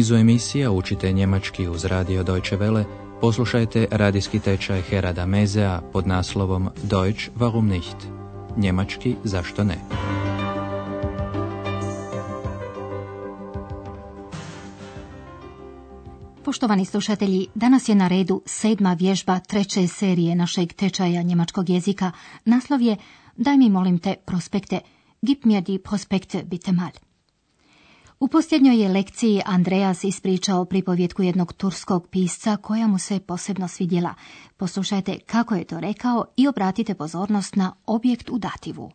nizu emisija učite njemački uz radio Deutsche Welle, poslušajte radijski tečaj Herada Mezea pod naslovom Deutsch warum nicht? Njemački zašto ne? Poštovani slušatelji, danas je na redu sedma vježba treće serije našeg tečaja njemačkog jezika. Naslov je Daj mi molim te prospekte, gib mir die Prospekte bitte mal. U posljednjoj je lekciji Andreas ispričao pripovjetku jednog turskog pisca koja mu se posebno svidjela. Poslušajte kako je to rekao i obratite pozornost na objekt u dativu.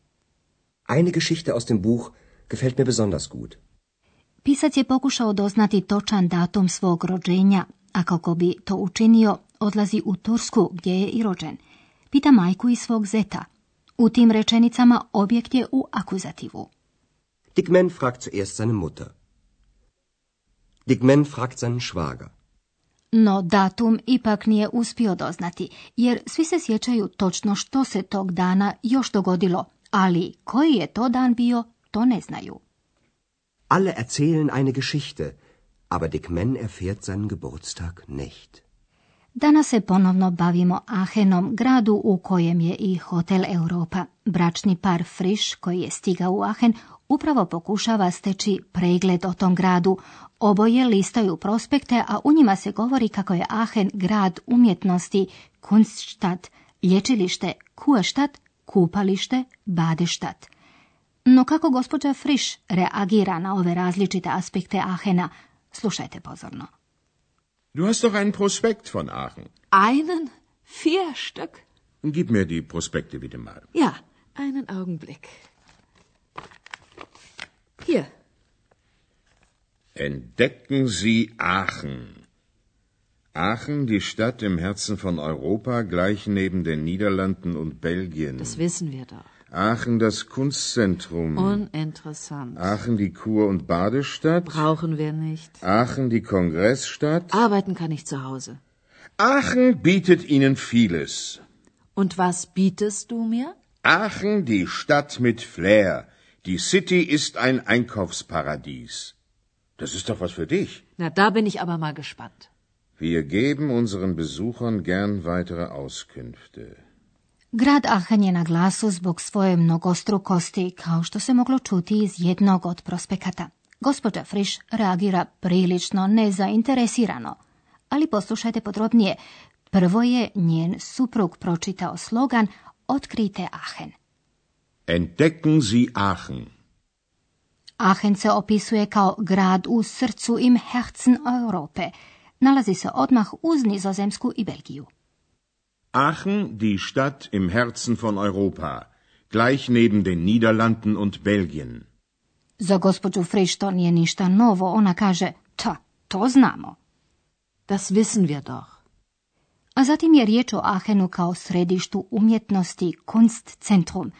Eine Geschichte aus dem Buch gefällt mir besonders gut. Pisac je pokušao doznati točan datum svog rođenja, a kako bi to učinio, odlazi u Tursku gdje je i rođen. Pita majku i svog zeta. U tim rečenicama objekt je u akuzativu. Dick Man fragt zuerst seine Mutter. Dick Man fragt seinen Schwager. No datum ipak nije uspio doznati, jer svi se sjećaju točno što se tog dana još dogodilo, ali koji je to dan bio, to ne znaju. Alle erzählen eine Geschichte, aber Dick Man erfährt seinen Geburtstag nicht. Danas se ponovno bavimo Achenom, gradu u kojem je i Hotel Europa. Bračni par Frisch, koji je stigao u Aachen, upravo pokušava steći pregled o tom gradu. Oboje listaju prospekte, a u njima se govori kako je Aachen grad umjetnosti, Kunststadt, lječilište, Kurstadt, kupalište, Badestadt. No kako gospođa Frisch reagira na ove različite aspekte Aachena, slušajte pozorno. Du hast doch einen Prospekt von Aachen. Einen? Vier Stück? Gib mir die Prospekte bitte mal. Ja, einen Augenblick. Hier. Entdecken Sie Aachen. Aachen, die Stadt im Herzen von Europa, gleich neben den Niederlanden und Belgien. Das wissen wir doch. Aachen, das Kunstzentrum. Uninteressant. Aachen, die Kur- und Badestadt. Brauchen wir nicht. Aachen, die Kongressstadt. Arbeiten kann ich zu Hause. Aachen bietet Ihnen vieles. Und was bietest du mir? Aachen, die Stadt mit Flair. Die City ist ein Einkaufsparadies. Das ist doch was für dich. Na, da bin ich aber mal gespannt. Wir geben unseren Besuchern gern weitere Auskünfte. Grad Aachen je na glasu zbog svoje mnogostrukosti, kao što se moglo čuti iz jednog od prospekata. Gospođa Frisch reagira prilično nezainteresirano. Ali poslušajte podrobnije. Prvo je njen suprug pročitao slogan Otkrite Aachen. Entdecken Sie Aachen. Aachen se opisuje kao grad u srcu im Herzen Europe. Nalazi se odmah uz Nizozemsku i Belgiju. Aachen, die Stadt im Herzen von Europa, gleich neben den Niederlanden und Belgien. Za gospođu Frisch to nije ništa novo. Ona kaže, ta, to znamo. Das wissen wir doch. A zatim je riječ o Aachenu kao središtu umjetnosti, Kunstzentrum,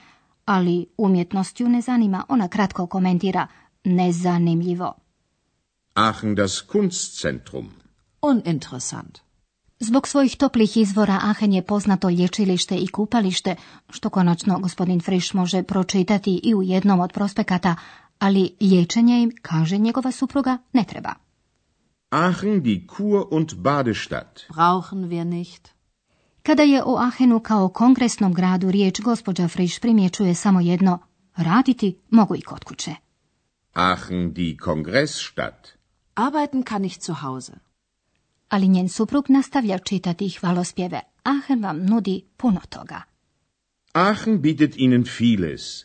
ali umjetnost ju ne zanima. Ona kratko komentira, nezanimljivo. Aachen, das Kunstzentrum. Uninteressant. Zbog svojih toplih izvora Aachen je poznato lječilište i kupalište, što konačno gospodin Frisch može pročitati i u jednom od prospekata, ali liječenje im, kaže njegova supruga, ne treba. Aachen, die Kur- und Badestadt. Brauchen wir nicht. Kada je o Aachenu kao kongresnom gradu riječ, gospođa Frisch primjećuje samo jedno, raditi mogu i kod kuće. Aachen, die Kongressstadt. Arbeiten kann ich zu Hause. Ali njen suprug nastavlja čitati hvalospjeve. Aachen vam nudi puno toga. Aachen bietet Ihnen vieles.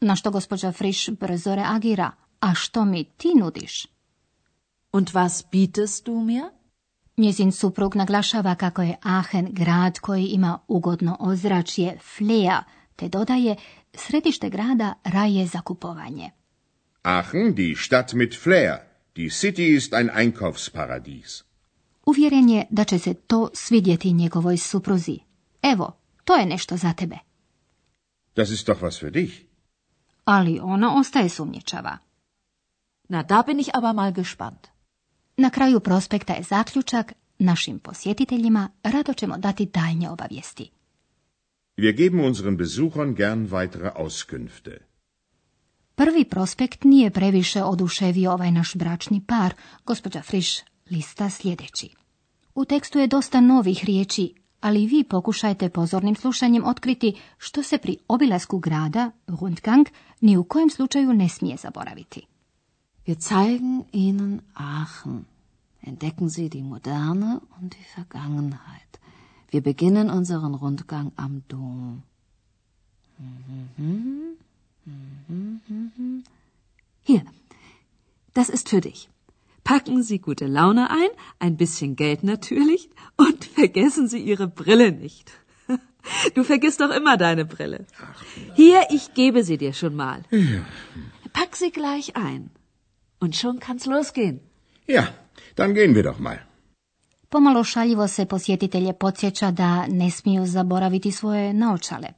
Na što gospođa Frisch brzo reagira. A što mi ti nudiš? Und was bietest du mir? Njezin suprug naglašava kako je Aachen grad koji ima ugodno ozračje, fleja, te dodaje središte grada raje za kupovanje. Aachen, die Stadt mit Flair. Die City ist ein Einkaufsparadies. Uvjeren je da će se to svidjeti njegovoj supruzi. Evo, to je nešto za tebe. Das ist doch was für dich. Ali ona ostaje sumnjičava. Na, da bin ich aber mal gespannt. Na kraju prospekta je zaključak, našim posjetiteljima rado ćemo dati daljnje obavijesti. Wir geben unseren Besuchern gern weitere Auskünfte. Prvi prospekt nije previše oduševio ovaj naš bračni par. Gospođa Friš lista sljedeći. U tekstu je dosta novih riječi, ali vi pokušajte pozornim slušanjem otkriti što se pri obilasku grada, Rundgang, ni u kojem slučaju ne smije zaboraviti. Wir zeigen Ihnen Aachen. Entdecken Sie die Moderne und die Vergangenheit. Wir beginnen unseren Rundgang am Dom. Hier, das ist für dich. Packen Sie gute Laune ein, ein bisschen Geld natürlich und vergessen Sie Ihre Brille nicht. Du vergisst doch immer deine Brille. Hier, ich gebe sie dir schon mal. Pack sie gleich ein. Und schon kann's losgehen. Ja, dann gehen wir doch mal. Pomalo šaljivo se posjetitelje podsjeća da ne smiju zaboraviti svoje naočale.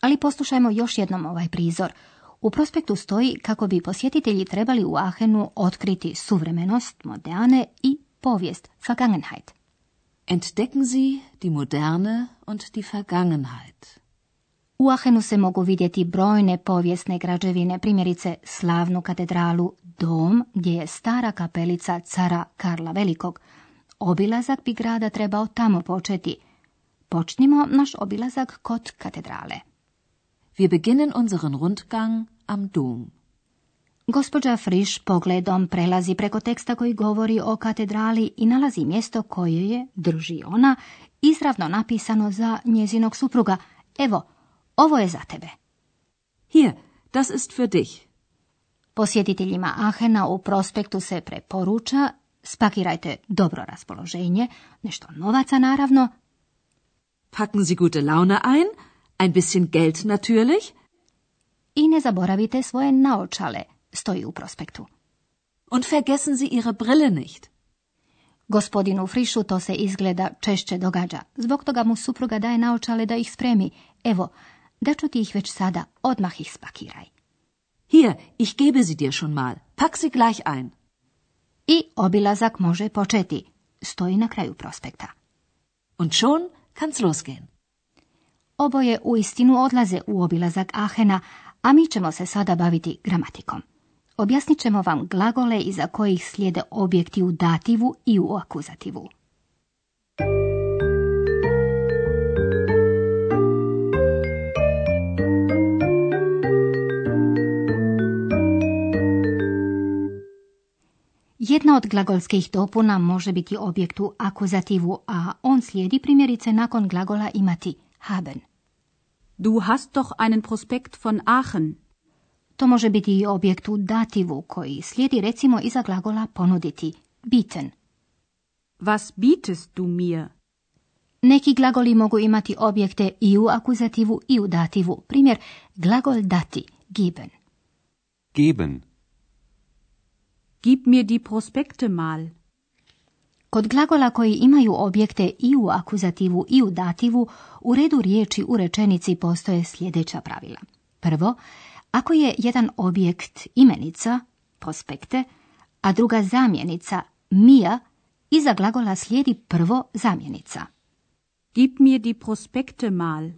Ali poslušajmo još jednom ovaj prizor. U prospektu stoji kako bi posjetitelji trebali u Ahenu otkriti suvremenost, moderne i povijest, Vergangenheit. Entdecken Sie die Moderne und die Vergangenheit. U Ahenu se mogu vidjeti brojne povijesne građevine, primjerice slavnu katedralu Dom, gdje je stara kapelica cara Karla Velikog. Obilazak bi grada trebao tamo početi. Počnimo naš obilazak kod katedrale. Wir beginnen unseren Rundgang am Dom. Gospođa Friš pogledom prelazi preko teksta koji govori o katedrali i nalazi mjesto koje je, drži ona, izravno napisano za njezinog supruga. Evo, ovo je za tebe. Hier, das ist für dich. Posjetiteljima Ahena u prospektu se preporuča spakirajte dobro raspoloženje, nešto novaca naravno, Packen Sie gute Laune ein, ein bisschen Geld natürlich i ne zaboravite svoje naočale, stoji u prospektu. und vergessen Sie Ihre Brille nicht. Gospodinu Frišu to se izgleda češće događa. Zbog toga mu supruga daje naočale da ih spremi. Evo, da ću ti ih već sada, odmah ih spakiraj. Hier, ich gebe sie dir schon mal. Pack sie gleich ein. I obilazak može početi. Stoji na kraju prospekta. Und schon kann's losgehen. Oboje u istinu odlaze u obilazak Ahena, a mi ćemo se sada baviti gramatikom. Objasnit ćemo vam glagole iza kojih slijede objekti u dativu i u akuzativu. Jedna od glagolskih dopuna može biti objekt u akuzativu, a on slijedi primjerice nakon glagola imati haben. Du hast doch einen Prospekt von Aachen. To može biti i objekt u dativu koji slijedi recimo iza glagola ponuditi, bieten. Was bietest du mir? Neki glagoli mogu imati objekte i u akuzativu i u dativu. Primjer, glagol dati, geben. Geben. Gib mir die Prospekte mal. Kod glagola koji imaju objekte i u akuzativu i u dativu, u redu riječi u rečenici postoje sljedeća pravila. Prvo, ako je jedan objekt imenica, prospekte, a druga zamjenica, mija, iza glagola slijedi prvo zamjenica. Gib mir die Prospekte mal.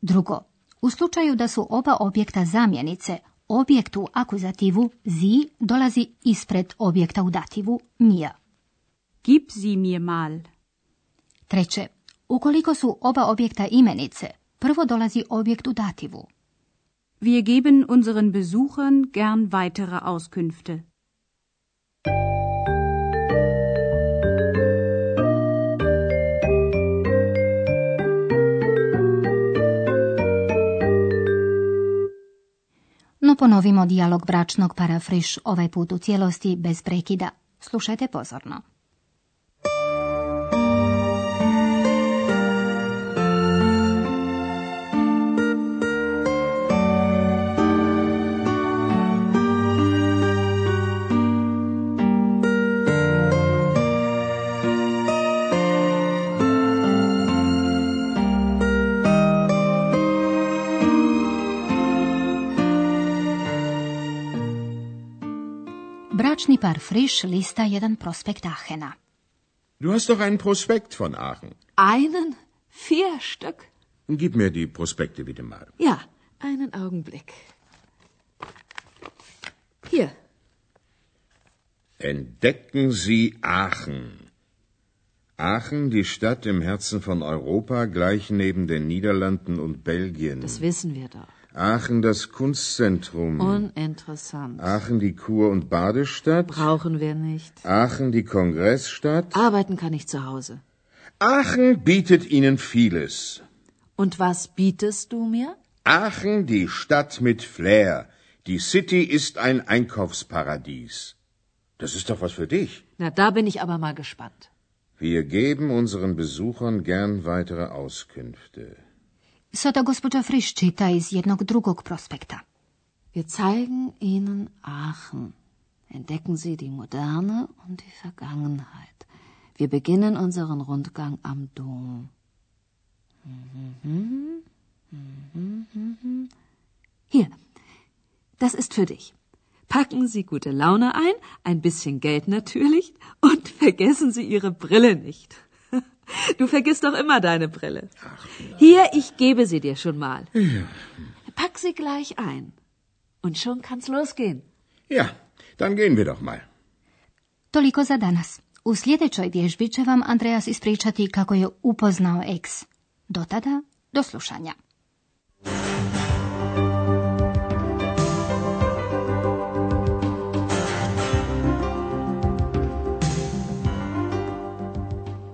Drugo, u slučaju da su oba objekta zamjenice, objekt u akuzativu zi dolazi ispred objekta u dativu mija. Gib sie mir mal. Treće, ukoliko su oba objekta imenice, prvo dolazi objekt u dativu. Wir geben unseren Besuchern gern weitere Auskünfte. Ponovimo dijalog bračnog para Friš ovaj put u cijelosti bez prekida. Slušajte pozorno. Bračni par Friš lista jedan prospekt Ahena. Du hast doch einen Prospekt von Aachen. Einen? Vier Stück? Gib mir die Prospekte bitte mal. Ja, einen Augenblick. Hier. Entdecken Sie Aachen. Aachen, die Stadt im Herzen von Europa, gleich neben den Niederlanden und Belgien. Das wissen wir doch. Aachen, das Kunstzentrum. Uninteressant. Aachen, die Kur- und Badestadt. Brauchen wir nicht. Aachen, die Kongressstadt. Arbeiten kann ich zu Hause. Aachen bietet Ihnen vieles. Und was bietest du mir? Aachen, die Stadt mit Flair. Die City ist ein Einkaufsparadies. Das ist doch was für dich. Na, da bin ich aber mal gespannt. Wir geben unseren Besuchern gern weitere Auskünfte. Sada gospođa Friš čita iz jednog drugog prospekta. Wir zeigen Ihnen Aachen. Entdecken Sie die Moderne und die Vergangenheit. Wir beginnen unseren Rundgang am Dom. Hier, das ist für dich. Packen Sie gute Laune ein, ein bisschen Geld natürlich, und vergessen Sie Ihre Brille nicht. Du vergisst doch immer deine Brille. Hier, ich gebe sie dir schon mal. Pack sie gleich ein. Und schon kann's losgehen. Ja, dann gehen wir doch mal. Toliko za danas. U sljedećoj vježbi će vam Andreas ispričati kako je upoznao eks. Do tada, do slušanja.